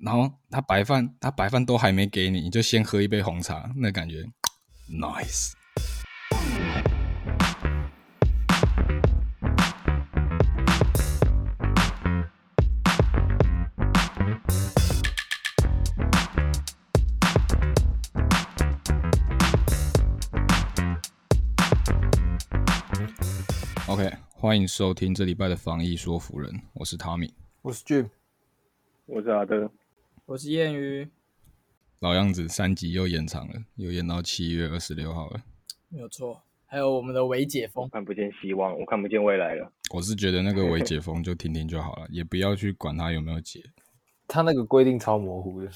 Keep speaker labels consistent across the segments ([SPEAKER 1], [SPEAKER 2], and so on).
[SPEAKER 1] 然后他白饭他白饭都还没给你，你就先喝一杯红茶，那感觉 nice。OK，欢迎收听这礼拜的防疫说服人，我是 Tommy，
[SPEAKER 2] 我是 Jim，
[SPEAKER 3] 我是阿德，
[SPEAKER 4] 我是谚语。
[SPEAKER 1] 老样子，三集又延长了，又延到七月二十六号了，
[SPEAKER 4] 没有错。还有我们的微解封，
[SPEAKER 3] 看不见希望，我看不见未来了。
[SPEAKER 1] 我是觉得那个微解封就听听就好了，也不要去管它有没有解。
[SPEAKER 2] 他那个规定超模糊的。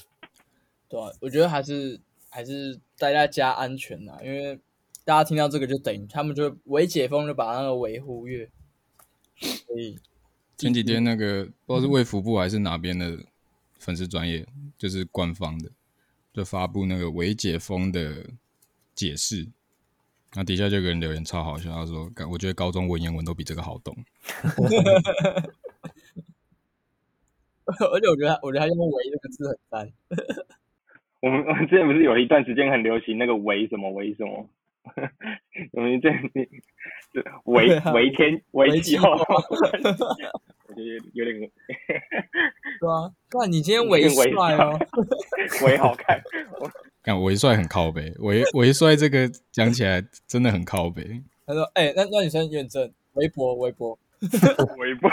[SPEAKER 4] 对啊，我觉得还是还是待在家安全呐，因为。大家听到这个就等于他们就微解封，就把那个维忽略。所以
[SPEAKER 1] 前几天那个不知道是卫福部还是哪边的粉丝专业，就是官方的，就发布那个维解封的解释。那底下就有个人留言超好笑，他说：“我觉得高中文言文都比这个好懂。”
[SPEAKER 4] 而且我觉得，我觉得他用“维”这个字很赞。
[SPEAKER 3] 我们我们之前不是有一段时间很流行那个“维”什么“维”什么？我们这 维维天维气候，我觉得有点，
[SPEAKER 4] 对啊，看你今天微帅哦，
[SPEAKER 3] 微好看，
[SPEAKER 1] 看微帅很靠北，微微帅这个讲起来真的很靠背。
[SPEAKER 4] 他说：“哎、欸，那那你先验证，微博微博
[SPEAKER 3] 微博，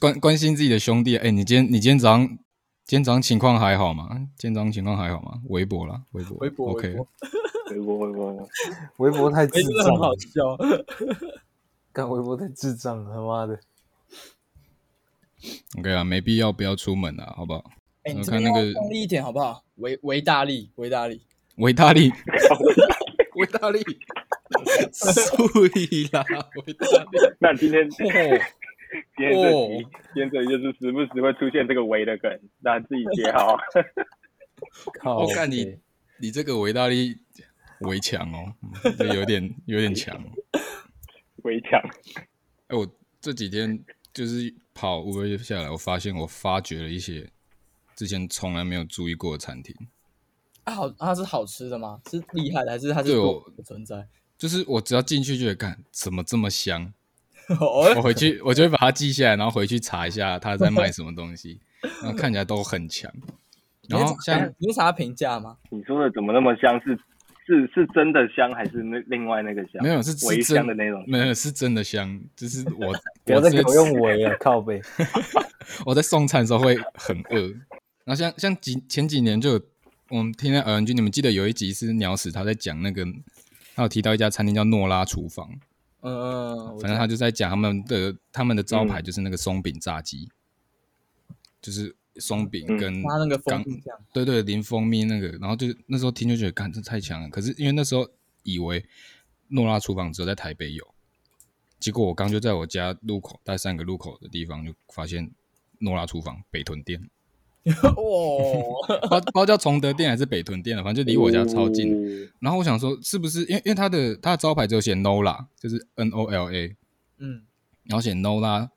[SPEAKER 1] 关关心自己的兄弟。哎、欸，你今天你今天早上。”今天早上情况还好吗？今天早上情况还好吗？微博啦，微博，
[SPEAKER 4] 微博
[SPEAKER 1] ，OK，
[SPEAKER 3] 微博，微博，
[SPEAKER 2] 微博太智障了，
[SPEAKER 4] 很好笑。
[SPEAKER 2] 干微博太智障了，他妈的。
[SPEAKER 1] OK 啊，没必要不要出门啊，好不好？
[SPEAKER 4] 哎、欸，你看那个用力一点好不好？维维大力，维大力，
[SPEAKER 1] 维大力，维大利，所以啦，维大利。
[SPEAKER 3] 那今天。今天这集，哦、今天这集就是时不时会出现这个“维”的梗，大家自己接好。
[SPEAKER 1] 我看你，你这个维大力围墙哦，这有点有点强。
[SPEAKER 3] 围墙。
[SPEAKER 1] 哎，我这几天就是跑五个月下来，我发现我发掘了一些之前从来没有注意过的餐厅。
[SPEAKER 4] 啊，好，它是好吃的吗？是厉害的，还是它是有存在？
[SPEAKER 1] 就是我只要进去就会看，怎么这么香？我回去，我就会把它记下来，然后回去查一下它在卖什么东西，然后看起来都很强。然后像
[SPEAKER 4] 你有啥评价吗？
[SPEAKER 3] 你说的怎么那么香？是是是真的香，还是那另外那个香？
[SPEAKER 1] 没有，是
[SPEAKER 3] 微香的那种。
[SPEAKER 1] 没有，是真的香。就是我
[SPEAKER 2] 我在给我用微啊，靠背。
[SPEAKER 1] 我在送餐的时候会很饿。然后像像几前几年就有我们听那耳机，你们记得有一集是鸟屎他在讲那个，他有提到一家餐厅叫诺拉厨房。
[SPEAKER 4] 嗯，
[SPEAKER 1] 反正他就在讲他们的他们的招牌就是那个松饼炸鸡，嗯、就是松饼跟
[SPEAKER 4] 他那个蜂蜜酱，
[SPEAKER 1] 对对，淋蜂蜜那个，然后就那时候听就觉得，干这太强了。可是因为那时候以为诺拉厨房只有在台北有，结果我刚就在我家路口，大概三个路口的地方就发现诺拉厨房北屯店。
[SPEAKER 4] 哇，
[SPEAKER 1] 包包叫崇德店还是北屯店了，反正就离我家超近。哦、然后我想说，是不是因为因为他的它的招牌只有写 Nola，就是 N O L A，
[SPEAKER 4] 嗯，
[SPEAKER 1] 然后写 Nola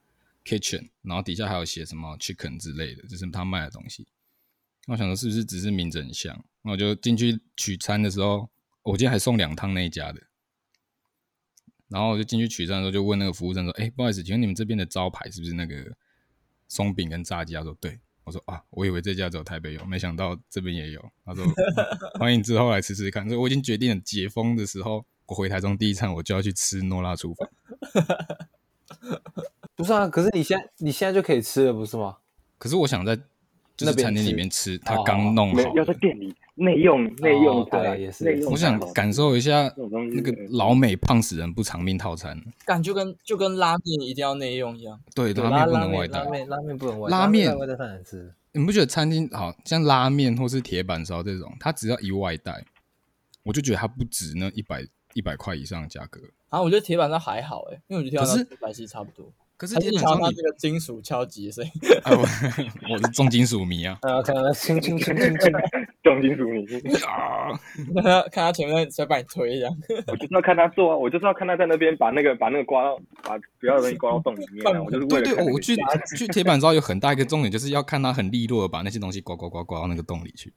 [SPEAKER 1] Kitchen，然后底下还有写什么 Chicken 之类的，就是他卖的东西。我想说，是不是只是名字很像？那我就进去取餐的时候，我今天还送两趟那一家的。然后我就进去取餐的时候，就问那个服务生说：“哎，不好意思，请问你们这边的招牌是不是那个松饼跟炸鸡？”他说：“对。”我说啊，我以为这家只有台北有，没想到这边也有。他说、欢迎之后来吃吃看。所以我已经决定了，解封的时候，我回台中第一餐我就要去吃诺拉厨房。
[SPEAKER 2] 不是啊，可是你现在你现在就可以吃了，不是吗？
[SPEAKER 1] 可是我想在就是餐厅里面吃，他刚弄好，
[SPEAKER 3] 要在店里内用内用
[SPEAKER 2] 对也是。
[SPEAKER 1] 我想感受一下那个老美胖死人不偿命套餐，
[SPEAKER 4] 感觉跟就跟拉面一定要内用一样。
[SPEAKER 1] 对，拉面不能外带，
[SPEAKER 2] 拉面拉面不能外带
[SPEAKER 1] 拉面
[SPEAKER 2] 外带太难吃。
[SPEAKER 1] 你不觉得餐厅好像拉面或是铁板烧这种，它只要一外带，我就觉得它不值那一百一百块以上的价格。
[SPEAKER 4] 啊，我觉得铁板烧还好哎，因为我觉得铁板烧差不多。
[SPEAKER 1] 可是铁板烧
[SPEAKER 4] 这个金属敲击的声音，
[SPEAKER 1] 我是重金属迷啊！
[SPEAKER 2] 啊，轻轻轻轻轻，
[SPEAKER 3] 重金属迷
[SPEAKER 1] 啊，
[SPEAKER 4] 看他前面在把你推一样。
[SPEAKER 3] 我就是要看他做啊，我就是要看他在那边把那个把那个刮到把不要的东西刮到洞里面啊，我就是为
[SPEAKER 1] 对对，
[SPEAKER 3] 了看那个
[SPEAKER 1] 我去去铁板烧有很大一个重点，就是要看他很利落的把那些东西刮刮刮刮到那个洞里去。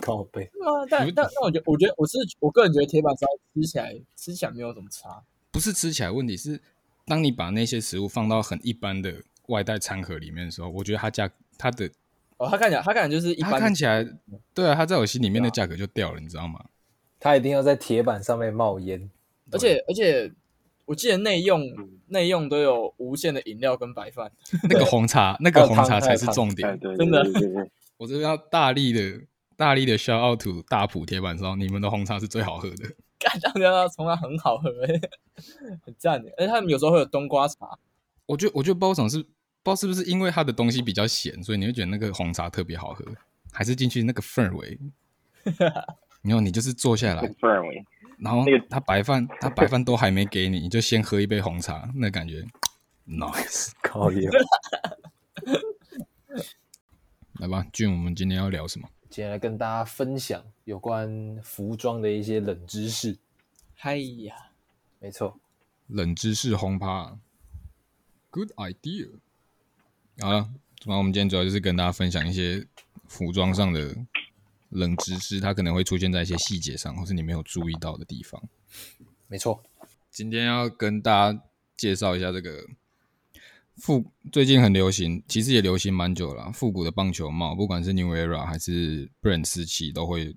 [SPEAKER 2] 靠背，
[SPEAKER 4] 啊，但但但我觉得，我觉得我是我个人觉得铁板烧吃起来吃起来没有什么差。
[SPEAKER 1] 不是吃起来问题，是当你把那些食物放到很一般的外带餐盒里面的时候，我觉得它价它的。
[SPEAKER 4] 哦，它看起来，它看起来就是一般，
[SPEAKER 1] 他看起来，对啊，它在我心里面的价格就掉了，啊、你知道吗？
[SPEAKER 2] 它一定要在铁板上面冒烟，
[SPEAKER 4] 而且而且，我记得内用内用都有无限的饮料跟白饭，
[SPEAKER 1] 那个红茶，那个红茶才是重点，
[SPEAKER 4] 真的。
[SPEAKER 1] 我这边要大力的大力的 shout out to 大埔铁板烧，你们的红茶是最好喝的，
[SPEAKER 4] 干这样子，红茶很好喝，很赞的。而且他们有时候会有冬瓜茶，
[SPEAKER 1] 我觉得我觉得包总是。不知道是不是因为它的东西比较咸，所以你会觉得那个红茶特别好喝，还是进去那个氛围？然后你就是坐下来，氛围然后他白饭他白饭都还没给你，你就先喝一杯红茶，那感觉 nice，
[SPEAKER 2] 可以。
[SPEAKER 1] 来吧，俊，我们今天要聊什么？
[SPEAKER 2] 今天来跟大家分享有关服装的一些冷知识。
[SPEAKER 4] 嗨呀，
[SPEAKER 2] 没错，
[SPEAKER 1] 冷知识轰趴，Good idea。好了，那我们今天主要就是跟大家分享一些服装上的冷知识，它可能会出现在一些细节上，或是你没有注意到的地方。
[SPEAKER 2] 没错，
[SPEAKER 1] 今天要跟大家介绍一下这个复最近很流行，其实也流行蛮久了，复古的棒球帽，不管是 New Era 还是 Brand 四七，都会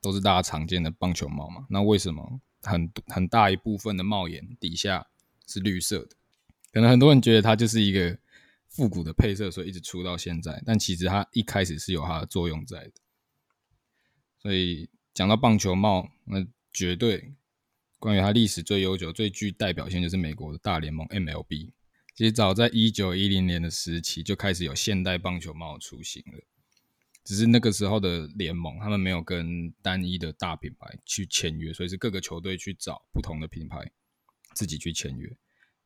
[SPEAKER 1] 都是大家常见的棒球帽嘛。那为什么很很大一部分的帽檐底下是绿色的？可能很多人觉得它就是一个。复古的配色，所以一直出到现在。但其实它一开始是有它的作用在的。所以讲到棒球帽，那绝对关于它历史最悠久、最具代表性，就是美国的大联盟 MLB。其实早在一九一零年的时期就开始有现代棒球帽出现了，只是那个时候的联盟他们没有跟单一的大品牌去签约，所以是各个球队去找不同的品牌自己去签约，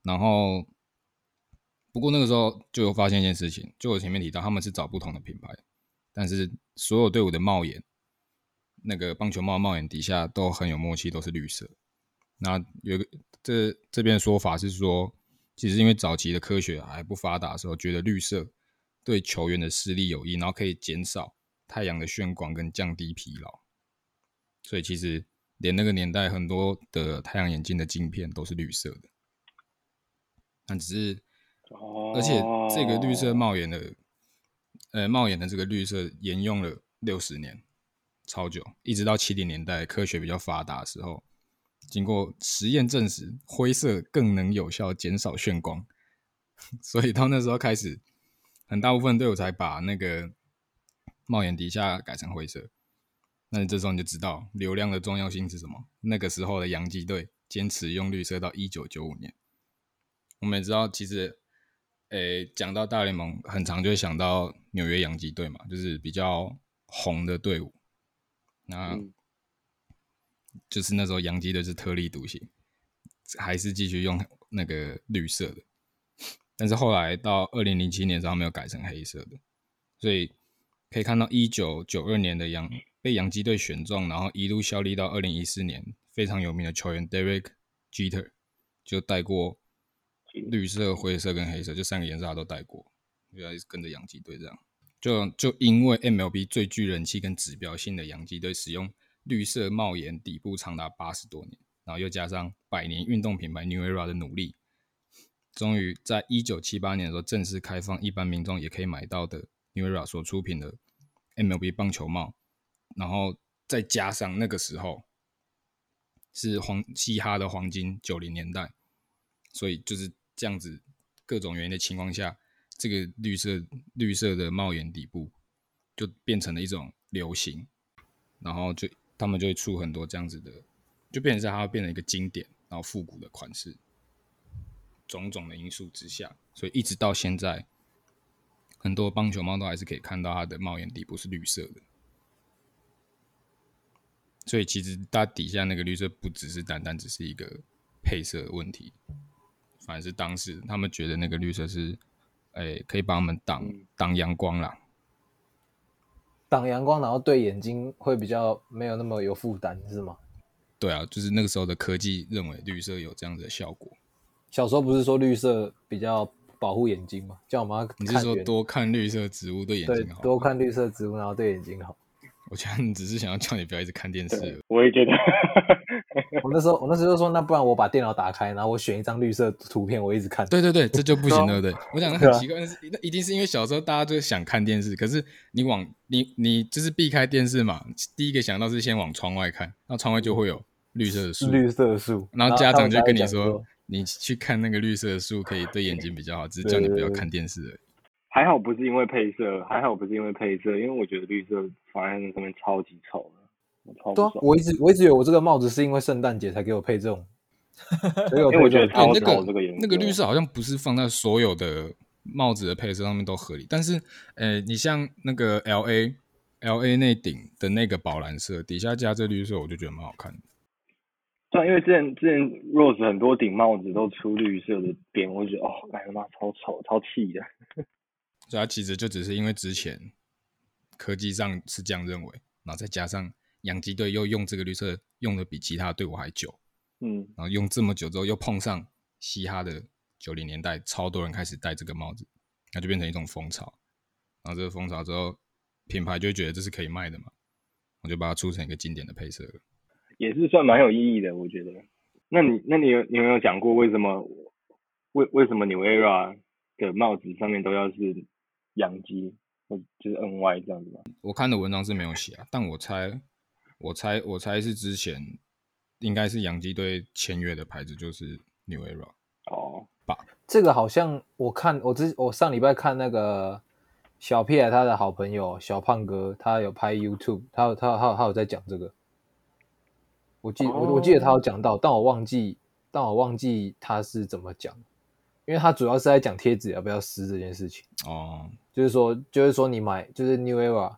[SPEAKER 1] 然后。不过那个时候就有发现一件事情，就我前面提到，他们是找不同的品牌，但是所有队伍的帽檐，那个棒球帽帽檐底下都很有默契，都是绿色。那有个这这边说法是说，其实因为早期的科学还不发达的时候，觉得绿色对球员的视力有益，然后可以减少太阳的眩光跟降低疲劳，所以其实连那个年代很多的太阳眼镜的镜片都是绿色的，但只是。而且这个绿色帽檐的，呃，帽檐的这个绿色沿用了六十年，超久，一直到七零年代科学比较发达的时候，经过实验证实灰色更能有效减少眩光，所以到那时候开始，很大部分队伍才把那个帽檐底下改成灰色。那你这时候你就知道流量的重要性是什么？那个时候的洋基队坚持用绿色到一九九五年。我们也知道，其实。诶，讲到大联盟，很常就会想到纽约洋基队嘛，就是比较红的队伍。那，就是那时候洋基队是特立独行，还是继续用那个绿色的。但是后来到二零零七年的时候，没有改成黑色的。所以可以看到一九九二年的洋被洋基队选中，然后一路效力到二零一四年，非常有名的球员 Derek Jeter 就带过。绿色、灰色跟黑色，就三个颜色他都带过，原来跟着洋基队这样。就就因为 MLB 最具人气跟指标性的洋基队使用绿色帽檐底部长达八十多年，然后又加上百年运动品牌 New Era 的努力，终于在一九七八年的时候正式开放一般民众也可以买到的 New Era 所出品的 MLB 棒球帽，然后再加上那个时候是黄嘻哈的黄金九零年代，所以就是。这样子各种原因的情况下，这个绿色绿色的帽檐底部就变成了一种流行，然后就他们就会出很多这样子的，就变成是它会变成一个经典，然后复古的款式。种种的因素之下，所以一直到现在，很多棒球帽都还是可以看到它的帽檐底部是绿色的。所以其实它底下那个绿色不只是单单只是一个配色的问题。反而是当时他们觉得那个绿色是，哎、欸，可以帮他们挡挡阳光啦。
[SPEAKER 2] 挡阳光，然后对眼睛会比较没有那么有负担，是吗？
[SPEAKER 1] 对啊，就是那个时候的科技认为绿色有这样子的效果。
[SPEAKER 2] 小时候不是说绿色比较保护眼睛吗？叫我们
[SPEAKER 1] 你是说多看绿色植物对眼睛好？
[SPEAKER 2] 对，多看绿色植物，然后对眼睛好。
[SPEAKER 1] 我觉得你只是想要叫你不要一直看电视。
[SPEAKER 3] 我也觉得。
[SPEAKER 2] 我那时候，我那时候就说，那不然我把电脑打开，然后我选一张绿色图片，我一直看。
[SPEAKER 1] 对对对，这就不行，对 不对？我讲的很奇怪，但是那一定是因为小时候大家就想看电视，可是你往你你就是避开电视嘛，第一个想到是先往窗外看，那窗外就会有绿色的树，
[SPEAKER 2] 绿色的树，
[SPEAKER 1] 然后家长就跟你说，你去看那个绿色的树可以对眼睛比较好，只是叫你不要看电视而已。
[SPEAKER 3] 还好不是因为配色，还好不是因为配色，因为我觉得绿色放在那上面超级丑的。对啊，
[SPEAKER 2] 我一直我一直以为我这个帽子是因为圣诞节才给我配这种，
[SPEAKER 3] 因为我觉得超丑这个颜色。
[SPEAKER 1] 那个绿色好像不是放在所有的帽子的配色上面都合理，但是，呃，你像那个 L A L A 那顶的那个宝蓝色底下加这绿色，我就觉得蛮好看的。
[SPEAKER 3] 对，因为之前之前 Rose 很多顶帽子都出绿色的边，我就觉得哦，哎呀妈，超丑，超气的。
[SPEAKER 1] 所以它其实就只是因为之前科技上是这样认为，然后再加上养鸡队又用这个绿色用的比其他队伍还久，
[SPEAKER 3] 嗯，
[SPEAKER 1] 然后用这么久之后又碰上嘻哈的九零年代，超多人开始戴这个帽子，那就变成一种风潮。然后这个风潮之后，品牌就觉得这是可以卖的嘛，我就把它出成一个经典的配色了，
[SPEAKER 3] 也是算蛮有意义的，我觉得。那你那你有你有没有讲过为什么为为什么 New Era 的帽子上面都要是？洋基或就是 NY 这样子吗？
[SPEAKER 1] 我看的文章是没有写啊，但我猜，我猜，我猜是之前应该是洋基队签约的牌子就是 New Era
[SPEAKER 3] 哦
[SPEAKER 1] 吧。
[SPEAKER 2] 这个好像我看我之我上礼拜看那个小屁孩他的好朋友小胖哥，他有拍 YouTube，他有他有他有他有在讲这个。我记、哦、我我记得他有讲到，但我忘记但我忘记他是怎么讲。因为他主要是在讲贴纸要不要撕这件事情
[SPEAKER 1] 哦，
[SPEAKER 2] 就是说，就是说你买就是 New Era，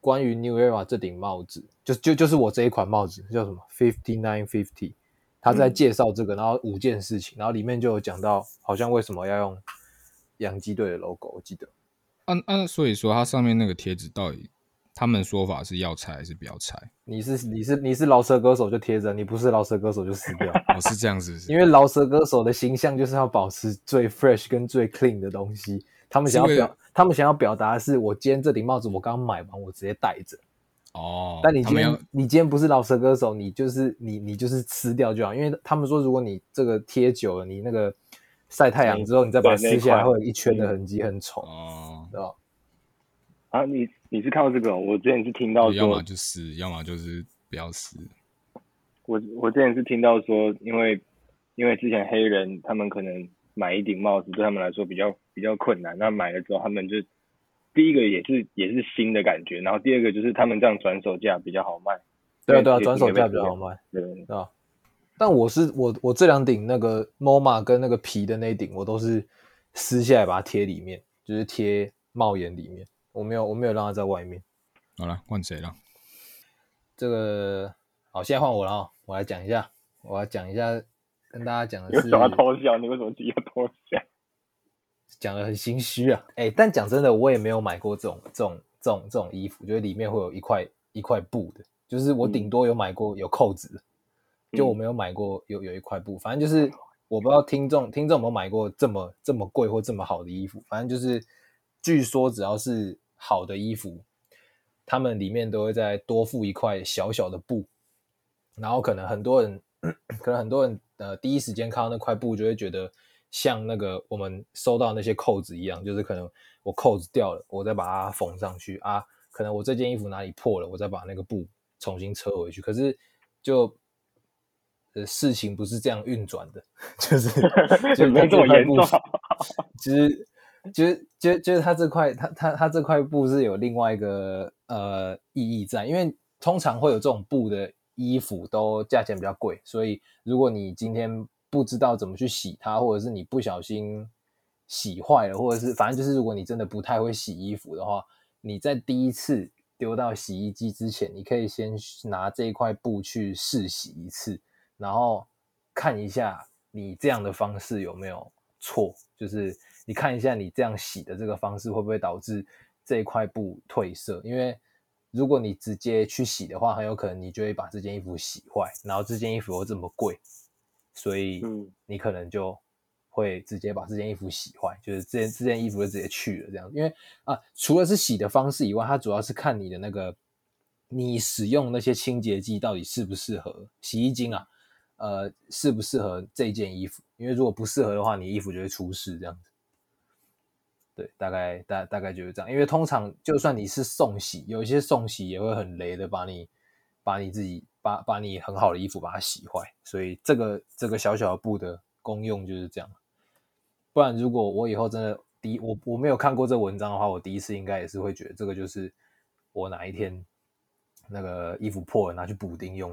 [SPEAKER 2] 关于 New Era 这顶帽子，就就就是我这一款帽子叫什么 Fifty Nine Fifty，他在介绍这个，然后五件事情，然后里面就有讲到，好像为什么要用洋基队的 logo，我记得。
[SPEAKER 1] 按按所以说，它上面那个贴纸到底？他们说法是要拆还是不要拆？
[SPEAKER 2] 你是你是你是饶舌歌手就贴着，你不是饶舌歌手就撕掉。
[SPEAKER 1] 哦，是这样子
[SPEAKER 2] 因为饶舌歌手的形象就是要保持最 fresh 跟最 clean 的东西。他们想要表，他们想要表达的是，我今天这顶帽子我刚买完，我直接戴着。
[SPEAKER 1] 哦。
[SPEAKER 2] 但你今天你今天不是饶舌歌手，你就是你你就是撕掉就好，因为他们说，如果你这个贴久了，你那个晒太阳之后，你再把它撕下来，会有一圈的痕迹，很丑。哦。
[SPEAKER 3] 啊，你。你是看到这个？我之前是听到说，
[SPEAKER 1] 要么就撕，要么就是不要撕。
[SPEAKER 3] 我我之前是听到说，因为因为之前黑人他们可能买一顶帽子对他们来说比较比较困难，那买了之后他们就第一个也是也是新的感觉，然后第二个就是他们这样转手价比较好卖。
[SPEAKER 2] 对啊对啊，转手价比较好卖。对啊。但我是我我这两顶那个 MoMA 跟那个皮的那顶，我都是撕下来把它贴里面，就是贴帽檐里面。我没有，我没有让他在外面。
[SPEAKER 1] 好了，换谁了？
[SPEAKER 2] 这个好，现在换我了啊！我来讲一下，我来讲一下，跟大家讲的是。
[SPEAKER 3] 你为什么偷笑？你为什么自己要偷笑？
[SPEAKER 2] 讲的很心虚啊！哎、欸，但讲真的，我也没有买过这种、这种、这种、这种衣服，就是里面会有一块一块布的。就是我顶多有买过有扣子的，嗯、就我没有买过有有一块布。反正就是我不知道听众听众有没有买过这么这么贵或这么好的衣服。反正就是。据说只要是好的衣服，他们里面都会再多附一块小小的布，然后可能很多人，可能很多人呃第一时间看到那块布就会觉得像那个我们收到那些扣子一样，就是可能我扣子掉了，我再把它缝上去啊，可能我这件衣服哪里破了，我再把那个布重新车回去。可是就呃事情不是这样运转的，就是 就
[SPEAKER 3] 没这么严重，
[SPEAKER 2] 其实。就就就是它这块，它它它这块布是有另外一个呃意义在，因为通常会有这种布的衣服都价钱比较贵，所以如果你今天不知道怎么去洗它，或者是你不小心洗坏了，或者是反正就是如果你真的不太会洗衣服的话，你在第一次丢到洗衣机之前，你可以先拿这块布去试洗一次，然后看一下你这样的方式有没有错，就是。你看一下，你这样洗的这个方式会不会导致这一块布褪色？因为如果你直接去洗的话，很有可能你就会把这件衣服洗坏，然后这件衣服又这么贵，所以你可能就会直接把这件衣服洗坏，就是这件这件衣服就直接去了这样。因为啊，除了是洗的方式以外，它主要是看你的那个你使用那些清洁剂到底适不适合洗衣精啊，呃，适不适合这件衣服？因为如果不适合的话，你衣服就会出事这样子。对，大概大大概就是这样。因为通常就算你是送洗，有一些送洗也会很雷的，把你把你自己把把你很好的衣服把它洗坏。所以这个这个小小的布的功用就是这样。不然如果我以后真的第一我我没有看过这文章的话，我第一次应该也是会觉得这个就是我哪一天那个衣服破了拿去补丁用，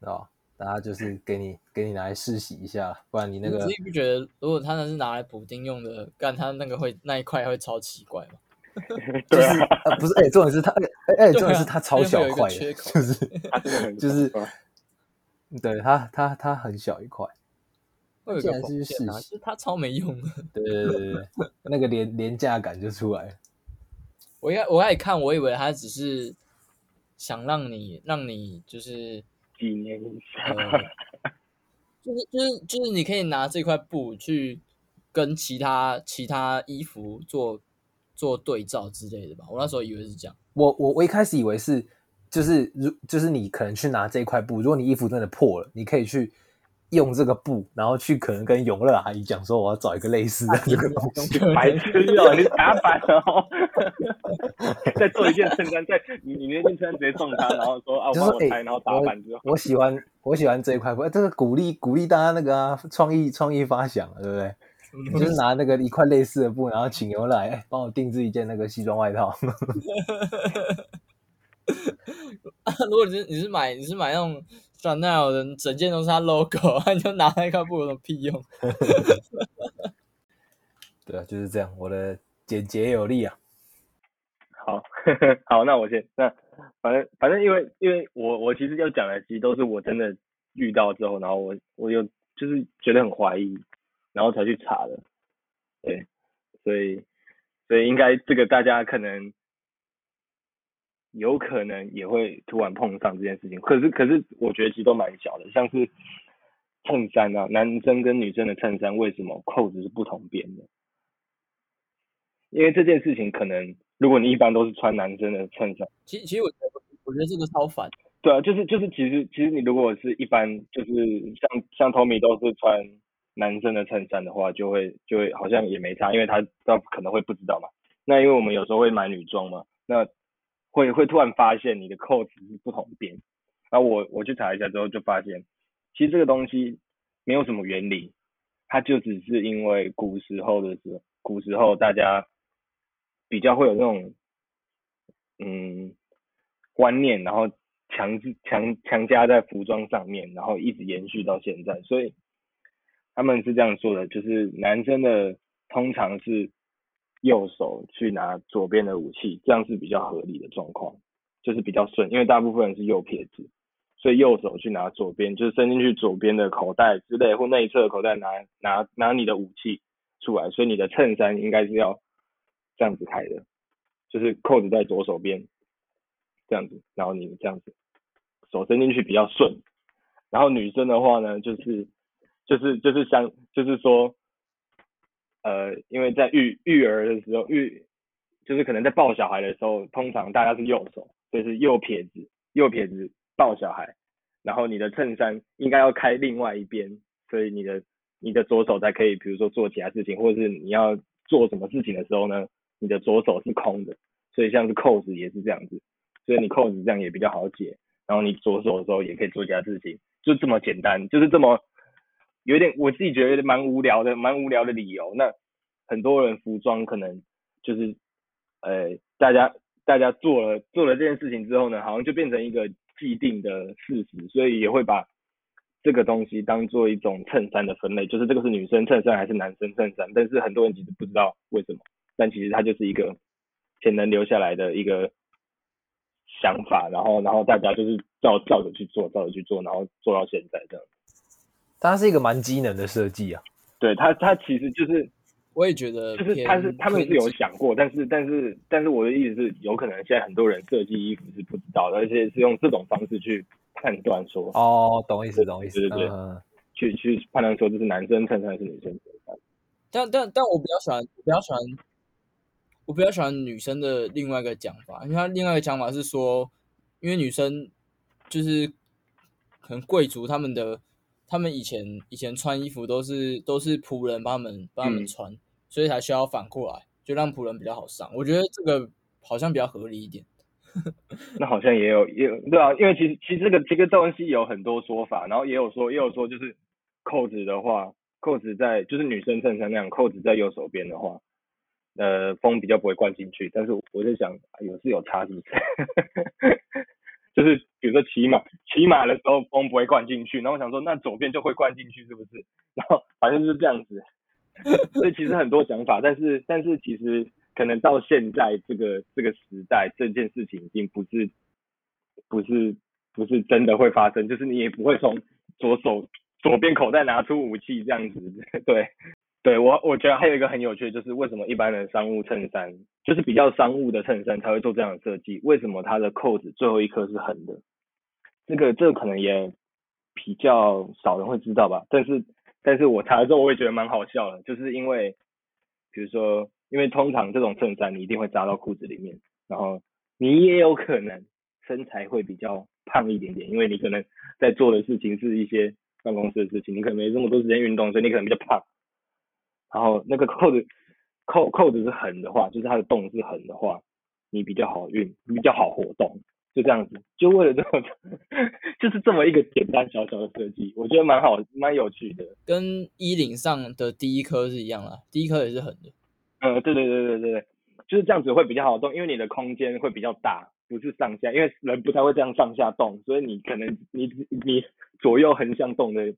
[SPEAKER 2] 知道吧？大家就是给你给你拿来试洗一下，不然你那个。
[SPEAKER 4] 你自己不觉得，如果他那是拿来补丁用的，干他那个会那一块会超奇怪吗？
[SPEAKER 2] 就是啊，不是，哎、欸，重点是他，哎、欸、哎，重点是他超小块，就是就是，对他他他很小一块，
[SPEAKER 4] 竟然是试洗，是他超没用的。
[SPEAKER 2] 对对对对，那个廉廉价感就出来了。
[SPEAKER 4] 我一我开始看，我以为他只是想让你让你就是。
[SPEAKER 3] 纪念一下，
[SPEAKER 4] 就是就是就是，你可以拿这块布去跟其他其他衣服做做对照之类的吧。我那时候以为是这样。
[SPEAKER 2] 我我我一开始以为是，就是如就是你可能去拿这块布，如果你衣服真的破了，你可以去。用这个布，然后去可能跟永乐阿姨讲说，我要找一个类似的这个东西，
[SPEAKER 3] 白痴哦，你打 板哦，再做一件衬衫，在你你那件衬衫直接撞他，然后说啊，我帮我裁，然后打板之后，
[SPEAKER 2] 我喜欢我喜欢这一块布，这个鼓励鼓励大家那个啊，创意创意发想，对不对？你就是拿那个一块类似的布，然后请永乐来帮我定制一件那个西装外套。
[SPEAKER 4] 如果你是你是买你是买那种。像那有人整件都是他 logo，你就拿那块布有什么屁用？
[SPEAKER 2] 对啊，就是这样。我的简洁有力啊。
[SPEAKER 3] 好，呵 呵好，那我先那反正反正因为因为我我其实要讲的其实都是我真的遇到之后，然后我我又就是觉得很怀疑，然后才去查的。对，所以所以应该这个大家可能。有可能也会突然碰上这件事情，可是可是我觉得其实都蛮小的，像是衬衫啊，男生跟女生的衬衫为什么扣子是不同边的？因为这件事情可能如果你一般都是穿男生的衬衫，
[SPEAKER 4] 其实其实我觉得我觉得这个超烦。
[SPEAKER 3] 对啊，就是就是其实其实你如果是一般就是像像 Tommy 都是穿男生的衬衫的话，就会就会好像也没差，因为他他可能会不知道嘛。那因为我们有时候会买女装嘛，那。会会突然发现你的扣子是不同边，然后我我去查一下之后就发现，其实这个东西没有什么原理，它就只是因为古时候的时候，古时候大家比较会有那种嗯观念，然后强制强强加在服装上面，然后一直延续到现在，所以他们是这样说的，就是男生的通常是。右手去拿左边的武器，这样是比较合理的状况，就是比较顺，因为大部分人是右撇子，所以右手去拿左边，就是伸进去左边的口袋之类或内侧口袋拿拿拿你的武器出来，所以你的衬衫应该是要这样子开的，就是扣子在左手边这样子，然后你这样子手伸进去比较顺，然后女生的话呢，就是就是就是像就是说。呃，因为在育育儿的时候，育就是可能在抱小孩的时候，通常大家是右手，就是右撇子，右撇子抱小孩，然后你的衬衫应该要开另外一边，所以你的你的左手才可以，比如说做其他事情，或者是你要做什么事情的时候呢，你的左手是空的，所以像是扣子也是这样子，所以你扣子这样也比较好解，然后你左手的时候也可以做其他事情，就这么简单，就是这么。有点我自己觉得蛮无聊的，蛮无聊的理由。那很多人服装可能就是，呃，大家大家做了做了这件事情之后呢，好像就变成一个既定的事实，所以也会把这个东西当做一种衬衫的分类，就是这个是女生衬衫还是男生衬衫。但是很多人其实不知道为什么，但其实它就是一个潜能留下来的一个想法，然后然后大家就是照照着去做，照着去做，然后做到现在这样。
[SPEAKER 2] 它是一个蛮机能的设计啊，
[SPEAKER 3] 对它，它其实就是
[SPEAKER 4] 我也觉得，
[SPEAKER 3] 就是他是他们是有想过，但是但是但是我的意思是，有可能现在很多人设计衣服是不知道的，而且是用这种方式去判断说，
[SPEAKER 2] 哦，懂意思，懂意思，
[SPEAKER 3] 对对对，嗯、去去判断说这是男生衬衫还是女生衬衫。
[SPEAKER 4] 但但但我比较喜欢，比较喜欢，我比较喜欢女生的另外一个讲法，因为她另外一个讲法是说，因为女生就是可能贵族他们的。他们以前以前穿衣服都是都是仆人帮他们帮他们穿，嗯，所以才需要反过来，就让仆人比较好上。我觉得这个好像比较合理一点。
[SPEAKER 3] 那好像也有也有对啊，因为其实其实这个这个东西有很多说法，然后也有说也有说就是扣子的话，扣子在就是女生衬衫那样，扣子在右手边的话，呃，风比较不会灌进去。但是我在想，有是有差是不是？就是比如说骑马，骑马的时候风不会灌进去，然后我想说那左边就会灌进去是不是？然后反正就是这样子，所以其实很多想法，但是但是其实可能到现在这个这个时代，这件事情已经不是不是不是真的会发生，就是你也不会从左手左边口袋拿出武器这样子，对。对我，我觉得还有一个很有趣的，就是为什么一般的商务衬衫，就是比较商务的衬衫才会做这样的设计？为什么它的扣子最后一颗是横的？这个这个可能也比较少人会知道吧。但是，但是我查了之后，我也觉得蛮好笑的，就是因为，比如说，因为通常这种衬衫你一定会扎到裤子里面，然后你也有可能身材会比较胖一点点，因为你可能在做的事情是一些办公室的事情，你可能没这么多时间运动，所以你可能比较胖。然后那个扣子扣扣子是横的话，就是它的洞是横的话，你比较好运，比较好活动，就这样子。就为了这么，就是这么一个简单小小的设计，我觉得蛮好，蛮有趣的。
[SPEAKER 4] 跟衣领上的第一颗是一样啦，第一颗也是横的。
[SPEAKER 3] 呃，对对对对对对，就是这样子会比较好动，因为你的空间会比较大，不是上下，因为人不太会这样上下动，所以你可能你你左右横向动的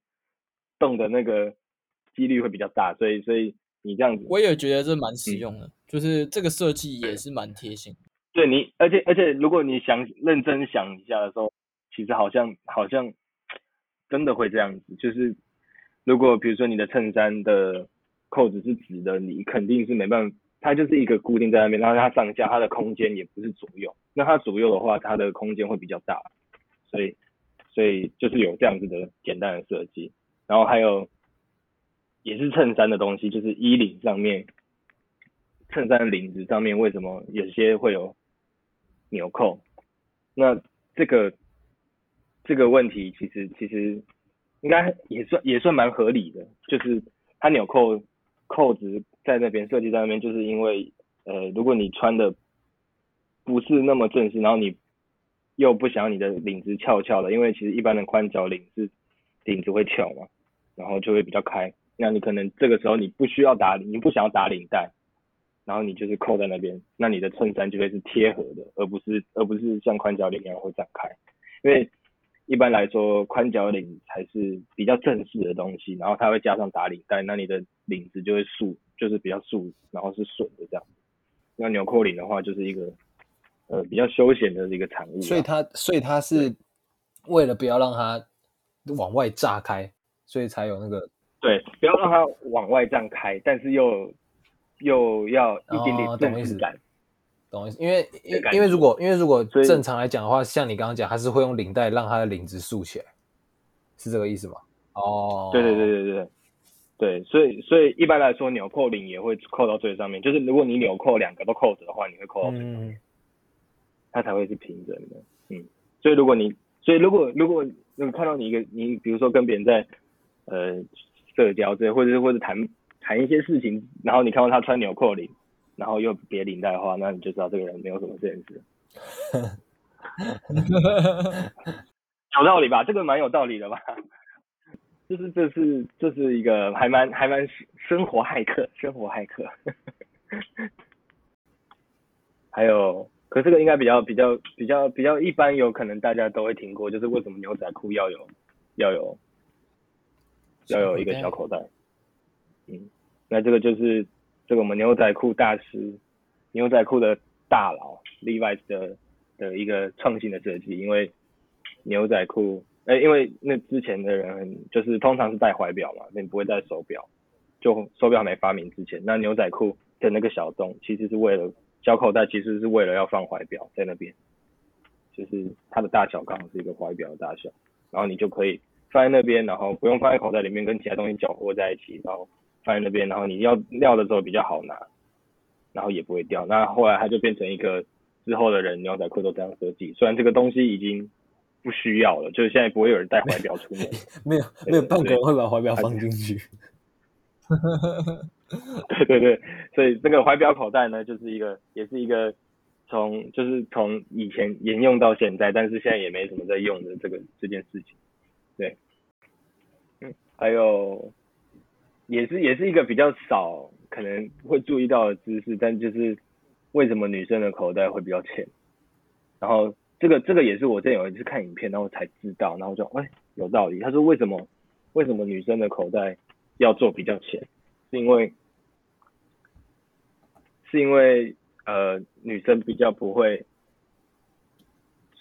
[SPEAKER 3] 动的那个。几率会比较大，所以所以你这样子，
[SPEAKER 4] 我也觉得这蛮实用的，嗯、就是这个设计也是蛮贴心。
[SPEAKER 3] 对你，而且而且如果你想认真想一下的时候，其实好像好像真的会这样子，就是如果比如说你的衬衫的扣子是直的，你肯定是没办法，它就是一个固定在那边，然后它上下它的空间也不是左右，那它左右的话，它的空间会比较大，所以所以就是有这样子的简单的设计，然后还有。也是衬衫的东西，就是衣领上面，衬衫领子上面为什么有些会有纽扣？那这个这个问题其实其实应该也算也算蛮合理的，就是它纽扣扣子在那边设计在那边，就是因为呃，如果你穿的不是那么正式，然后你又不想你的领子翘翘的，因为其实一般的宽脚领是领子会翘嘛，然后就会比较开。那你可能这个时候你不需要打领，你不想要打领带，然后你就是扣在那边，那你的衬衫就会是贴合的，而不是而不是像宽脚领一样会展开。因为一般来说宽脚领才是比较正式的东西，然后它会加上打领带，那你的领子就会竖，就是比较竖，然后是顺的这样。那纽扣领的话就是一个呃比较休闲的一个产物。
[SPEAKER 2] 所以它所以它是为了不要让它往外炸开，所以才有那个。
[SPEAKER 3] 对，不要让它往外这样开，但是又又要一点点正式感，
[SPEAKER 2] 懂意思？因为因为因为如果因为如果正常来讲的话，像你刚刚讲，还是会用领带让它的领子竖起来，是这个意思吗？哦，
[SPEAKER 3] 对对对对对对，所以所以一般来说纽扣领也会扣到最上面，就是如果你纽扣两个都扣着的话，你会扣到最上面，嗯、它才会是平整的。嗯，所以如果你所以如果如果你看到你一个你比如说跟别人在呃。社交这或者是或者谈谈一些事情，然后你看到他穿纽扣领，然后又别领带的话，那你就知道这个人没有什么这件事。有道理吧？这个蛮有道理的吧？就是这是这是一个还蛮还蛮生活骇客，生活骇客。还有，可是这个应该比较比较比较比较一般，有可能大家都会听过，就是为什么牛仔裤要有要有。要有一个小口袋，嗯，那这个就是这个我们牛仔裤大师、牛仔裤的大佬 Levi's 的的一个创新的设计，因为牛仔裤，哎、欸，因为那之前的人就是通常是戴怀表嘛，那你不会戴手表，就手表还没发明之前，那牛仔裤的那个小洞其实是为了小口袋，其实是为了要放怀表在那边，就是它的大小刚好是一个怀表的大小，然后你就可以放在那边，然后不用放在口袋里面跟其他东西搅和在一起，然后放在那边，然后你要撂的时候比较好拿，然后也不会掉。那后来它就变成一个之后的人牛仔裤都这样设计，虽然这个东西已经。不需要了，就是现在不会有人带怀表出门，
[SPEAKER 2] 没有没有半个人会把怀表放进去。
[SPEAKER 3] 对对对，所以这个怀表口袋呢，就是一个也是一个从就是从以前沿用到现在，但是现在也没什么在用的这个这件事情。对，嗯，还有也是也是一个比较少可能会注意到的知识，但就是为什么女生的口袋会比较浅，然后。这个这个也是我之前有一次看影片，然后才知道，然后就哎有道理。他说为什么为什么女生的口袋要做比较浅？是因为是因为呃女生比较不会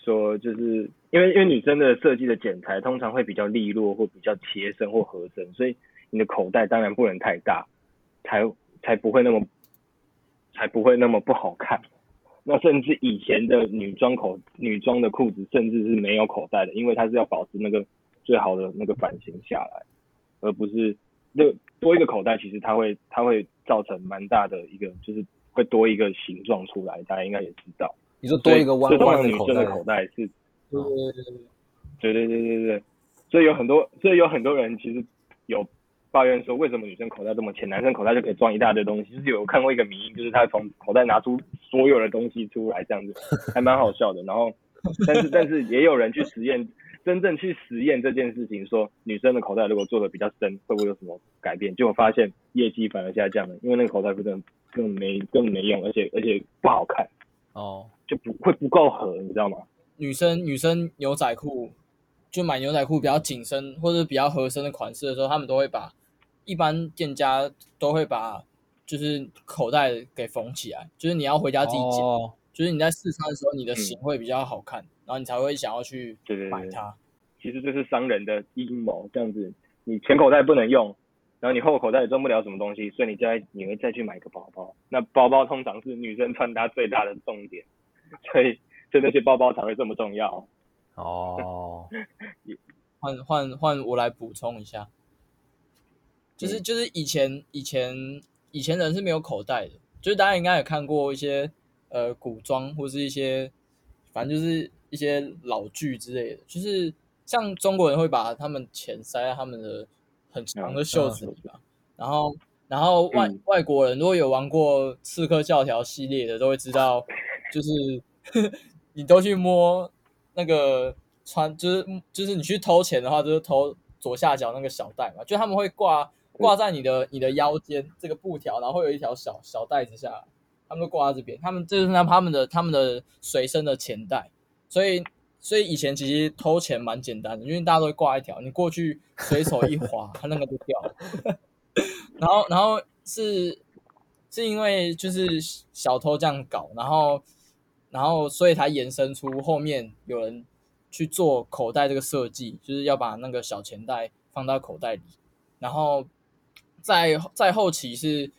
[SPEAKER 3] 说，就是因为因为女生的设计的剪裁通常会比较利落或比较贴身或合身，所以你的口袋当然不能太大，才才不会那么才不会那么不好看。那甚至以前的女装口女装的裤子甚至是没有口袋的，因为它是要保持那个最好的那个版型下来，而不是那多一个口袋，其实它会它会造成蛮大的一个，就是会多一个形状出来，大家应该也知道。
[SPEAKER 2] 你说多一个弯弯的
[SPEAKER 3] 女生的口袋是，对对对对对对，所以有很多所以有很多人其实有。抱怨说，为什么女生口袋这么浅，男生口袋就可以装一大堆东西？就是有看过一个迷因，就是他从口袋拿出所有的东西出来，这样子还蛮好笑的。然后，但是但是也有人去实验，真正去实验这件事情，说女生的口袋如果做的比较深，会不会有什么改变？结果发现业绩反而下降了，因为那个口袋不更更没更没用，而且而且不好看哦，就不会不够合，你知道吗？
[SPEAKER 4] 女生女生牛仔裤就买牛仔裤比较紧身或者比较合身的款式的时候，他们都会把。一般店家都会把就是口袋给缝起来，就是你要回家自己剪，哦、就是你在试穿的时候，你的型会比较好看，嗯、然后你才会想要去买它。
[SPEAKER 3] 对对对，其实这是商人的阴谋，这样子你前口袋不能用，然后你后口袋也装不了什么东西，所以你再你会再去买个包包。那包包通常是女生穿搭最大的重点，所以就那些包包才会这么重要。
[SPEAKER 2] 哦，
[SPEAKER 4] 换换换，我来补充一下。就是就是以前以前以前人是没有口袋的，就是大家应该也看过一些呃古装或是一些反正就是一些老剧之类的，就是像中国人会把他们钱塞在他们的很长的袖子里吧，然后然后外、嗯、外国人如果有玩过《刺客教条》系列的，都会知道，就是你都去摸那个穿，就是就是你去偷钱的话，就是偷左下角那个小袋嘛，就他们会挂。挂在你的你的腰间这个布条，然后会有一条小小袋子下来，他们都挂在这边。他们这就是他们的他们的随身的钱袋，所以所以以前其实偷钱蛮简单的，因为大家都会挂一条，你过去随手一划，它那个就掉了。然后然后是是因为就是小偷这样搞，然后然后所以才延伸出后面有人去做口袋这个设计，就是要把那个小钱袋放到口袋里，然后。在在后期是，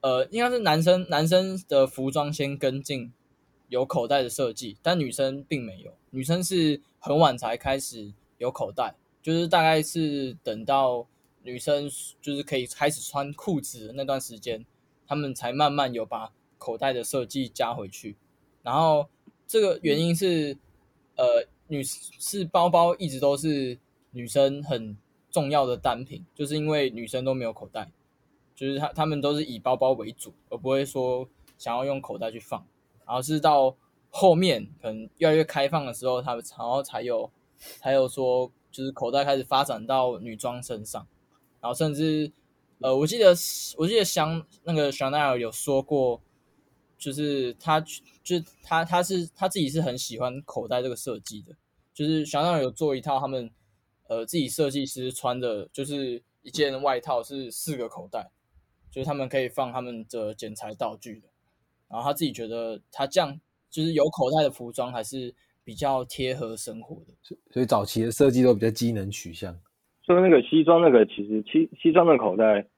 [SPEAKER 4] 呃，应该是男生男生的服装先跟进有口袋的设计，但女生并没有，女生是很晚才开始有口袋，就是大概是等到女生就是可以开始穿裤子的那段时间，他们才慢慢有把口袋的设计加回去。然后这个原因是，呃，女士包包一直都是女生很。重要的单品，就是因为女生都没有口袋，就是她她们都是以包包为主，而不会说想要用口袋去放。然后是到后面可能越来越开放的时候，他们然后才有才有说，就是口袋开始发展到女装身上。然后甚至呃，我记得我记得香那个香奈儿有说过，就是他就是他他是他自己是很喜欢口袋这个设计的，就是香奈儿有做一套他们。呃，自己设计师穿的就是一件外套，是四个口袋，就是他们可以放他们的剪裁道具的。然后他自己觉得，他这样就是有口袋的服装还是比较贴合生活的。
[SPEAKER 2] 所以早期的设计都比较机能取向。
[SPEAKER 3] 说那个西装，那个其实西西装的口袋，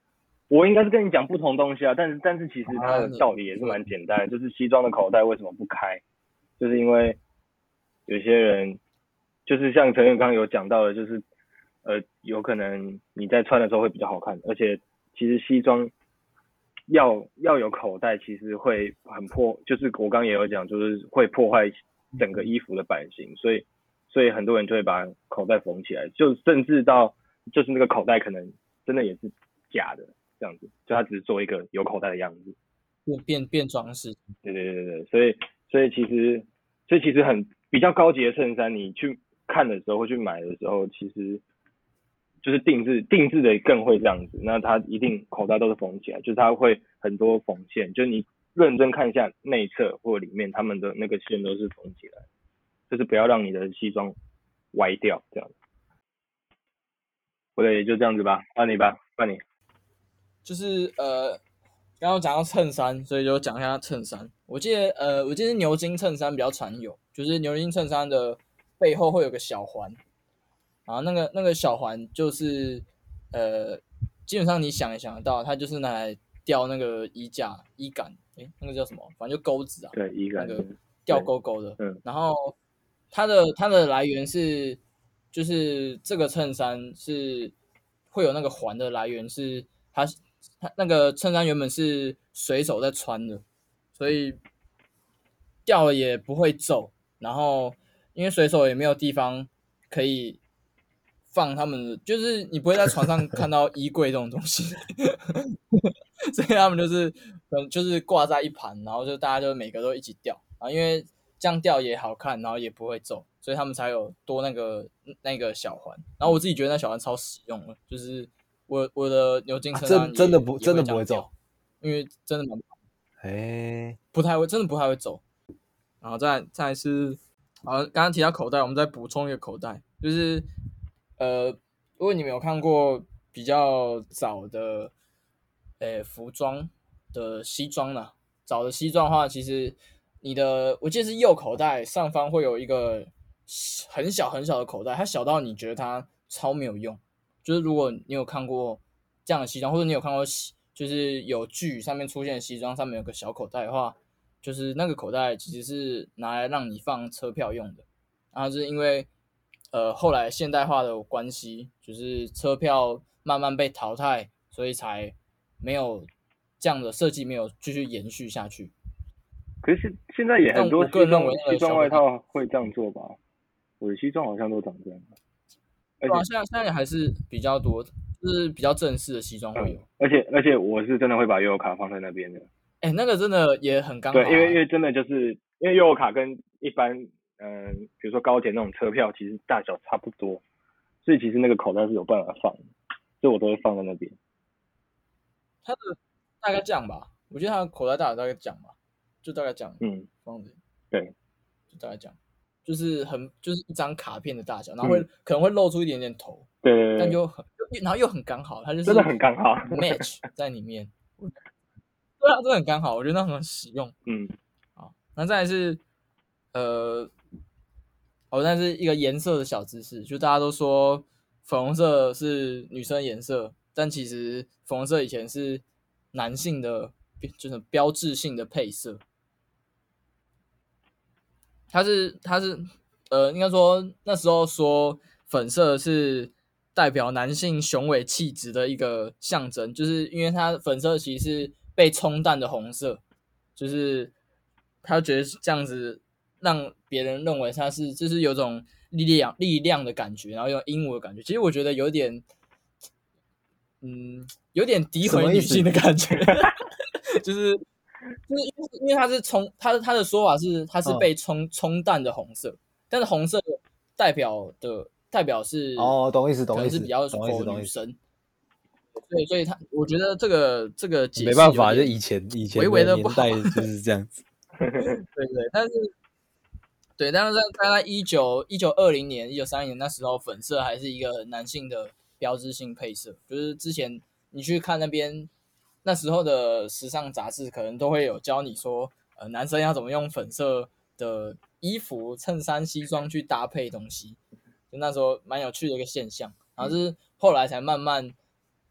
[SPEAKER 3] 我应该是跟你讲不同东西啊，但是但是其实它的道理也是蛮简单的，就是西装的口袋为什么不开，就是因为有些人就是像陈远刚有讲到的，就是呃有可能你在穿的时候会比较好看，而且其实西装要要有口袋，其实会很破，就是我刚刚也有讲，就是会破坏整个衣服的版型，所以所以很多人就会把口袋缝起来，就甚至到就是那个口袋可能真的也是假的。这样子，就它只是做一个有口袋的样子，
[SPEAKER 4] 变变变装饰。
[SPEAKER 3] 对对对对，所以所以其实所以其实很比较高级的衬衫，你去看的时候或去买的时候，其实就是定制定制的更会这样子。那它一定口袋都是缝起来，就是它会很多缝线，就是你认真看一下内侧或里面，他们的那个线都是缝起来，就是不要让你的西装歪掉这样子。或者也就这样子吧，换你吧，换你。
[SPEAKER 4] 就是呃，刚刚讲到衬衫，所以就讲一下衬衫。我记得呃，我记得牛津衬衫比较常有，就是牛津衬衫的背后会有个小环，然后那个那个小环就是呃，基本上你想也想得到，它就是拿来吊那个衣架衣杆，诶，那个叫什么？反正就钩子啊，
[SPEAKER 3] 对，衣杆，
[SPEAKER 4] 那个吊钩钩的。
[SPEAKER 3] 嗯。
[SPEAKER 4] 然后它的它的来源是，就是这个衬衫是会有那个环的来源是它。他那个衬衫原本是水手在穿的，所以掉了也不会皱。然后因为水手也没有地方可以放他们，就是你不会在床上看到衣柜这种东西，所以他们就是嗯，就是挂在一盘，然后就大家就每个都一起掉啊，因为这样掉也好看，然后也不会皱，所以他们才有多那个那个小环。然后我自己觉得那小环超实用的，就是。我我的牛津衬衫、啊、
[SPEAKER 2] 真的不真的不会皱，
[SPEAKER 4] 因为真的蛮
[SPEAKER 2] 哎
[SPEAKER 4] 不太会，真的不太会皱。然后再再来是，好，刚刚提到口袋，我们再补充一个口袋，就是呃，如果你们有看过比较早的诶、欸、服装的西装呢，早的西装的话，其实你的我记得是右口袋上方会有一个很小很小的口袋，它小到你觉得它超没有用。就是如果你有看过这样的西装，或者你有看过西，就是有剧上面出现的西装，上面有个小口袋的话，就是那个口袋其实是拿来让你放车票用的。然后是因为呃后来现代化的关系，就是车票慢慢被淘汰，所以才没有这样的设计，没有继续延续下去。
[SPEAKER 3] 可是现在也很多西装西装外套会这样做吧？我的西装好像都长这样。
[SPEAKER 4] 对啊，现在现在还是比较多，就是比较正式的西装会有。
[SPEAKER 3] 嗯、而且而且我是真的会把悠游卡放在那边的。
[SPEAKER 4] 哎、欸，那个真的也很刚好、啊。
[SPEAKER 3] 对，因为因为真的就是因为悠游卡跟一般嗯、呃，比如说高铁那种车票，其实大小差不多，所以其实那个口袋是有办法放的，所以我都会放在那边。
[SPEAKER 4] 它的大概这样吧，我觉得它的口袋大小大概这样吧，就大概这样。
[SPEAKER 3] 嗯，
[SPEAKER 4] 放着。
[SPEAKER 3] 对，
[SPEAKER 4] 就大概这样。就是很就是一张卡片的大小，然后会、嗯、可能会露出一点点头，
[SPEAKER 3] 对，对，对，
[SPEAKER 4] 但就很然后又很刚好，它就是
[SPEAKER 3] 真的很刚好。
[SPEAKER 4] match 在里面，对啊，真的很刚好，我觉得那很实用，
[SPEAKER 3] 嗯，
[SPEAKER 4] 好，那再来是呃，哦，那是一个颜色的小知识，就大家都说粉红色是女生颜色，但其实粉红色以前是男性的，就是标志性的配色。它是他是呃，应该说那时候说粉色是代表男性雄伟气质的一个象征，就是因为它粉色其实是被冲淡的红色，就是他觉得这样子让别人认为他是就是有种力量力量的感觉，然后有英武的感觉。其实我觉得有点，嗯，有点诋毁女性的感觉，就是。就是因为因为它是冲，它的它的说法是它是被冲冲淡的红色，但是红色代表的代表是
[SPEAKER 2] 哦，懂意思，懂意思，
[SPEAKER 4] 是比较懂意思，女生。对，所以他我觉得这个这个解释
[SPEAKER 2] 没办法，就以前以前
[SPEAKER 4] 微微的不好
[SPEAKER 2] 就是这样子。
[SPEAKER 4] 对对，但是对，但是在大概一九一九二零年、一九三零年那时候，粉色还是一个男性的标志性配色，就是之前你去看那边。那时候的时尚杂志可能都会有教你说，呃，男生要怎么用粉色的衣服、衬衫、西装去搭配东西，就那时候蛮有趣的一个现象。然后就是后来才慢慢，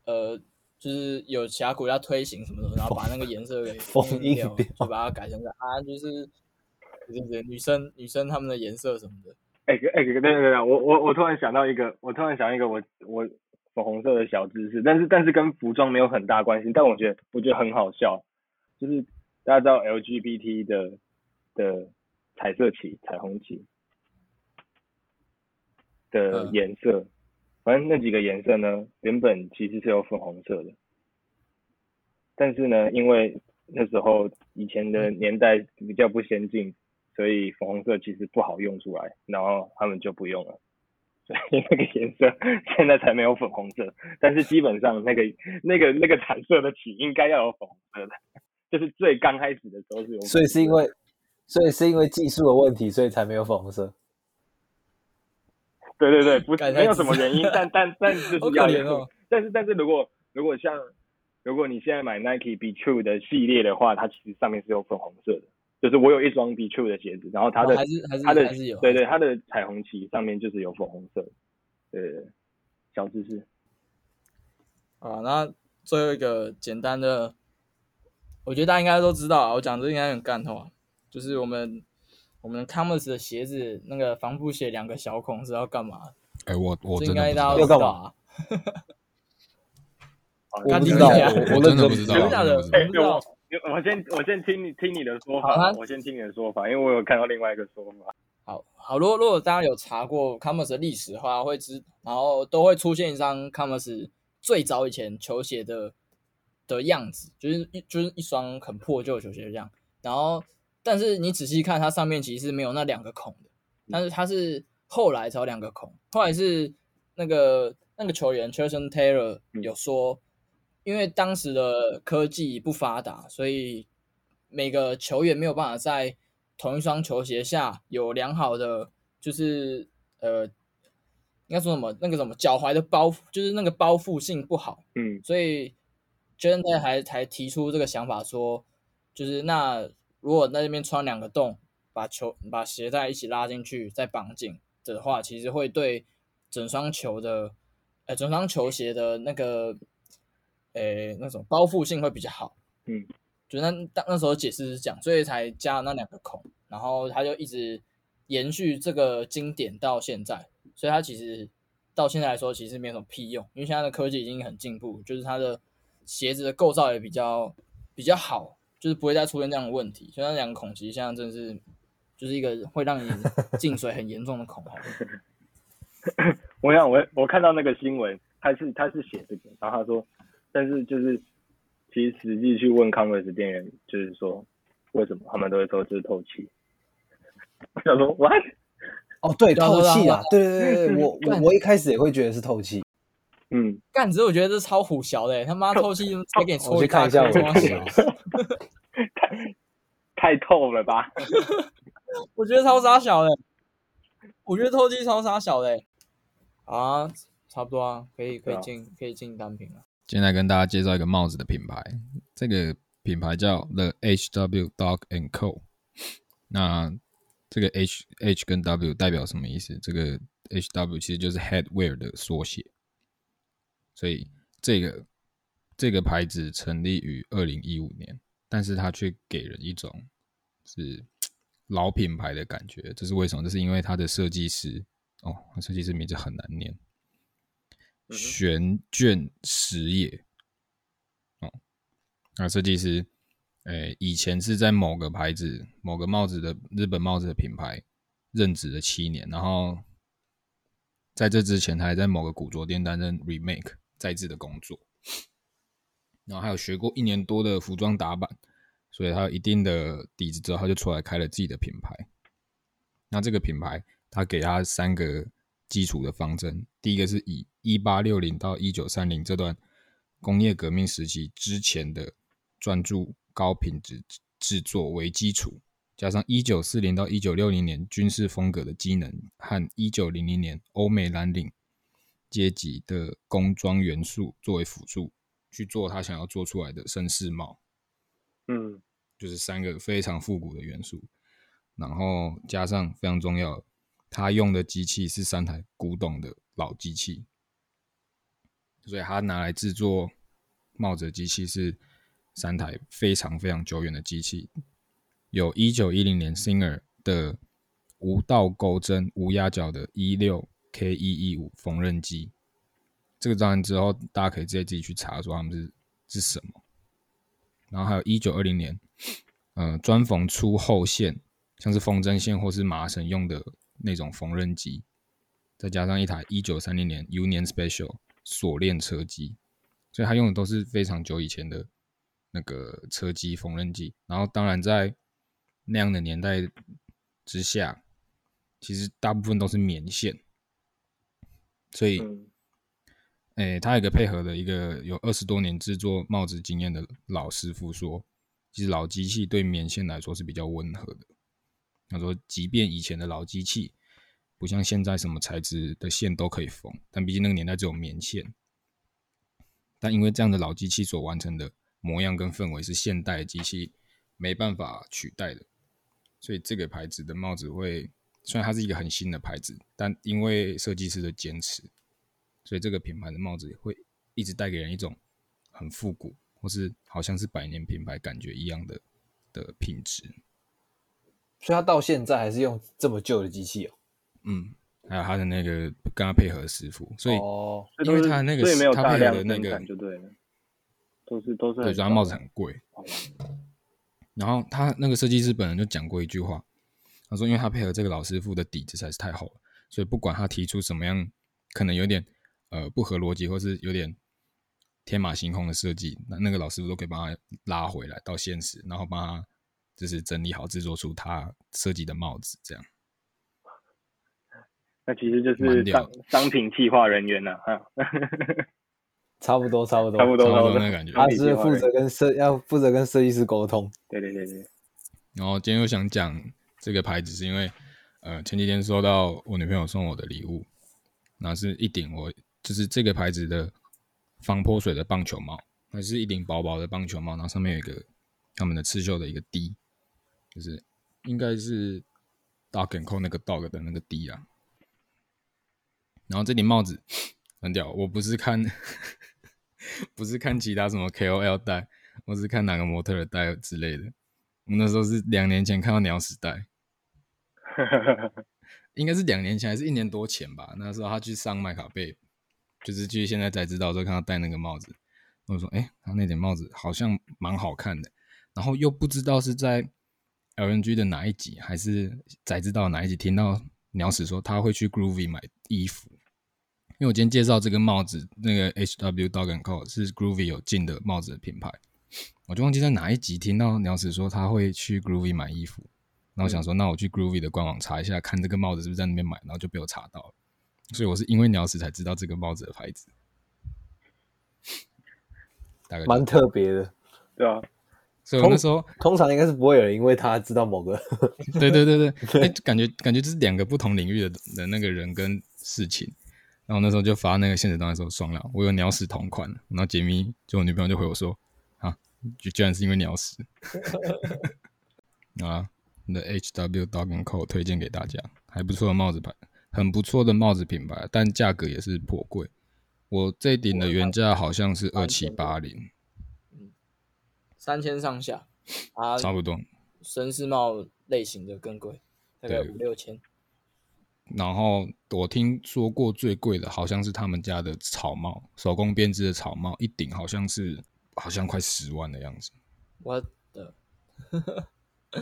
[SPEAKER 4] 呃，就是有其他国家推行什么的，然后把那个颜色给
[SPEAKER 2] 封印掉，
[SPEAKER 4] 就把它改成啊，就是对对对，女生女生她们的颜色什么的。
[SPEAKER 3] 哎哎，对对对，我我我突然想到一个，我突然想到一个我我粉红色的小知识，但是但是跟服装没有很大关系，但我觉得我觉得很好笑，就是大家知道 LGBT 的的彩色旗、彩虹旗的颜色。嗯反正那几个颜色呢，原本其实是有粉红色的，但是呢，因为那时候以前的年代比较不先进，所以粉红色其实不好用出来，然后他们就不用了，所以那个颜色现在才没有粉红色。但是基本上那个那个那个彩色的起应该要有粉红色的，就是最刚开始的时候是有。
[SPEAKER 2] 所以是因为，所以是因为技术的问题，所以才没有粉红色。
[SPEAKER 3] 对对对，不是没有什么原因，但但但就是要有。哦、但是但是如果如果像如果你现在买 Nike Be True 的系列的话，它其实上面是有粉红色的。就是我有一双 Be True 的鞋子，然后它的、哦、还是还是它的还是有对对它的彩虹旗上面就是有粉红色的。对对对，小知识。
[SPEAKER 4] 啊，那最后一个简单的，我觉得大家应该都知道啊，我讲这应该很干透啊，就是我们。我们 Converse 的鞋子那个防布鞋两个小孔是要干嘛？
[SPEAKER 1] 哎、欸，我我真
[SPEAKER 4] 的不知道
[SPEAKER 2] 要干嘛？
[SPEAKER 4] 我不
[SPEAKER 2] 知道，
[SPEAKER 1] 我真的不知道。
[SPEAKER 4] 真的，我
[SPEAKER 3] 我先我先听你听你的说法，我先听你的说法，因为我有看到另外一个说法。
[SPEAKER 4] 好好，如果如果大家有查过 Commerce 的历史的话，会知，然后都会出现一张 Commerce 最早以前球鞋的的样子，就是一就是一双很破旧的球鞋这样，然后。但是你仔细看，它上面其实是没有那两个孔的，但是它是后来才有两个孔。后来是那个那个球员 Jason Taylor 有说，因为当时的科技不发达，所以每个球员没有办法在同一双球鞋下有良好的，就是呃，应该说什么那个什么脚踝的包，就是那个包覆性不好。
[SPEAKER 3] 嗯，
[SPEAKER 4] 所以 Taylor 还才提出这个想法说，就是那。如果在那边穿两个洞，把球把鞋带一起拉进去，再绑紧的话，其实会对整双球的，呃，整双球鞋的那个，呃，那种包覆性会比较好。
[SPEAKER 3] 嗯，
[SPEAKER 4] 就那当那时候解释是这样，所以才加了那两个孔，然后他就一直延续这个经典到现在。所以它其实到现在来说，其实没有什么屁用，因为现在的科技已经很进步，就是它的鞋子的构造也比较比较好。就是不会再出现这样的问题，所以那两个孔其实现在真的是，就是一个会让你 进水很严重的孔。
[SPEAKER 3] 我想我我看到那个新闻，他是他是写这个，然后他说，但是就是其实实际去问 Converse 店员，就是说为什么他们都会说这是透气。我想说 what？
[SPEAKER 2] 哦，对，透气啊，对对对对，我我我一开始也会觉得是透气。
[SPEAKER 3] 嗯，
[SPEAKER 4] 干，只是我觉得这超虎小的，他妈透气才给你搓一
[SPEAKER 2] 看一下，
[SPEAKER 3] 太太透了吧？
[SPEAKER 4] 我觉得超傻小的，我觉得透气超傻小的。啊，差不多啊，可以可以进可以进单品了。
[SPEAKER 1] 今天来跟大家介绍一个帽子的品牌，这个品牌叫 The HW Dog and Co。那这个 H H 跟 W 代表什么意思？这个 HW 其实就是 Headwear 的缩写。所以这个这个牌子成立于二零一五年，但是它却给人一种是老品牌的感觉。这是为什么？这是因为它的设计师哦，设计师名字很难念，玄卷实业哦。那设计师诶，以前是在某个牌子、某个帽子的日本帽子的品牌任职了七年，然后在这之前，他还在某个古着店担任 remake。在制的工作，然后还有学过一年多的服装打版，所以他有一定的底子之后，他就出来开了自己的品牌。那这个品牌，他给他三个基础的方针：第一个是以一八六零到一九三零这段工业革命时期之前的专注高品质制作为基础，加上一九四零到一九六零年军事风格的机能和一九零零年欧美蓝领。阶级的工装元素作为辅助去做他想要做出来的绅士帽，
[SPEAKER 3] 嗯，
[SPEAKER 1] 就是三个非常复古的元素，然后加上非常重要，他用的机器是三台古董的老机器，所以他拿来制作帽子的机器是三台非常非常久远的机器，有一九一零年 Singer 的无倒钩针无压脚的一六 K 一一五缝纫机。这个当然之后大家可以直接自己去查说他们是是什么。然后还有一九二零年，呃，专缝粗厚线，像是风筝线或是麻绳用的那种缝纫机。再加上一台一九三零年 Union Special 锁链车机，所以他用的都是非常久以前的那个车机缝纫机。然后当然在那样的年代之下，其实大部分都是棉线，所以，哎，他有一个配合的一个有二十多年制作帽子经验的老师傅说，其实老机器对棉线来说是比较温和的。他说，即便以前的老机器。不像现在什么材质的线都可以缝，但毕竟那个年代只有棉线。但因为这样的老机器所完成的模样跟氛围是现代机器没办法取代的，所以这个牌子的帽子会，虽然它是一个很新的牌子，但因为设计师的坚持，所以这个品牌的帽子会一直带给人一种很复古，或是好像是百年品牌感觉一样的的品质。
[SPEAKER 2] 所以它到现在还是用这么旧的机器哦。
[SPEAKER 1] 嗯，还有他的那个跟他配合的师傅，所以、
[SPEAKER 3] 哦、
[SPEAKER 1] 因为他那个他配合的那个
[SPEAKER 3] 就对了，都是都是
[SPEAKER 1] 对，所以他帽子很贵。然后他那个设计师本人就讲过一句话，他说，因为他配合这个老师傅的底子实在是太厚了，所以不管他提出什么样可能有点呃不合逻辑或是有点天马行空的设计，那那个老师傅都可以帮他拉回来到现实，然后帮他就是整理好制作出他设计的帽子这样。
[SPEAKER 3] 那其实就是商商品企划人员呐，啊，
[SPEAKER 2] 差不多差不多
[SPEAKER 3] 差不多
[SPEAKER 1] 差不多那感觉。
[SPEAKER 2] 他是负责跟设要负责跟设计师沟通。
[SPEAKER 3] 对对对对。
[SPEAKER 1] 然后今天又想讲这个牌子，是因为呃前几天收到我女朋友送我的礼物，那是一顶我就是这个牌子的防泼水的棒球帽，那是一顶薄薄的棒球帽，然后上面有一个他们的刺绣的一个 D，就是应该是 Dog and Co 那个 dog 的那个 D 啊。然后这顶帽子很屌，我不是看，不是看其他什么 KOL 戴，我是看哪个模特儿戴之类的。我那时候是两年前看到鸟屎戴，应该是两年前还是一年多前吧。那时候他去上麦卡贝，就是去现在才知道说看他戴那个帽子，我说哎，他那顶帽子好像蛮好看的。然后又不知道是在 LNG 的哪一集，还是才知道哪一集听到。鸟屎说他会去 Groovy 买衣服，因为我今天介绍这个帽子，那个 HW Dog and Co 是 Groovy 有进的帽子的品牌，我就忘记在哪一集听到鸟屎说他会去 Groovy 买衣服，然后我想说，那我去 Groovy 的官网查一下，看这个帽子是不是在那边买，然后就被我查到了，所以我是因为鸟屎才知道这个帽子的牌子，大概
[SPEAKER 2] 蛮特别的，
[SPEAKER 3] 对啊。
[SPEAKER 1] 所以我那时候
[SPEAKER 2] 通常应该是不会有人因为他知道某个，
[SPEAKER 1] 对对对对，哎，感觉感觉就是两个不同领域的的那个人跟事情，然后那时候就发那个现实动态说爽了，我有鸟屎同款，然后杰咪就我女朋友就回我说啊，就居然是因为鸟屎，啊，你的 HW Dog and & Co 推荐给大家，还不错的帽子牌，很不错的帽子品牌，但价格也是颇贵，我这顶的原价好像是二七八零。
[SPEAKER 4] 三千上下，啊，
[SPEAKER 1] 差不多。
[SPEAKER 4] 绅士帽类型的更贵，大概五六千。
[SPEAKER 1] 然后我听说过最贵的，好像是他们家的草帽，手工编织的草帽，一顶好像是好像快十万的样子。
[SPEAKER 4] 我的，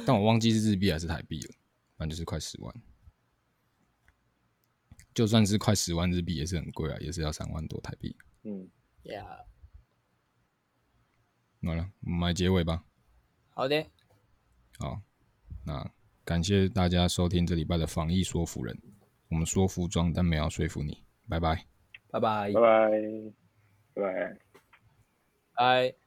[SPEAKER 1] 但我忘记是日币还是台币了，反正就是快十万。就算是快十万日币，也是很贵啊，也是要三万多台币。
[SPEAKER 3] 嗯
[SPEAKER 4] ，Yeah。
[SPEAKER 1] 好了，我们来结尾吧。
[SPEAKER 4] 好的。
[SPEAKER 1] 好，那感谢大家收听这礼拜的防疫说服人。我们说服装，但没有说服你。拜拜。
[SPEAKER 2] 拜拜。
[SPEAKER 3] 拜拜。拜拜。
[SPEAKER 4] 拜。